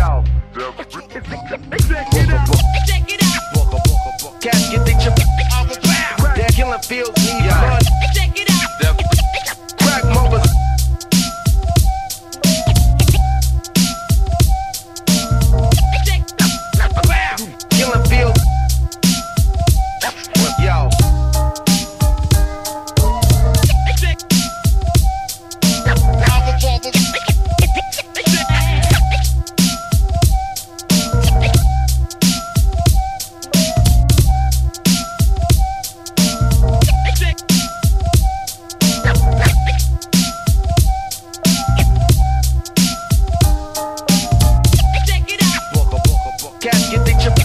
Yo. You think you're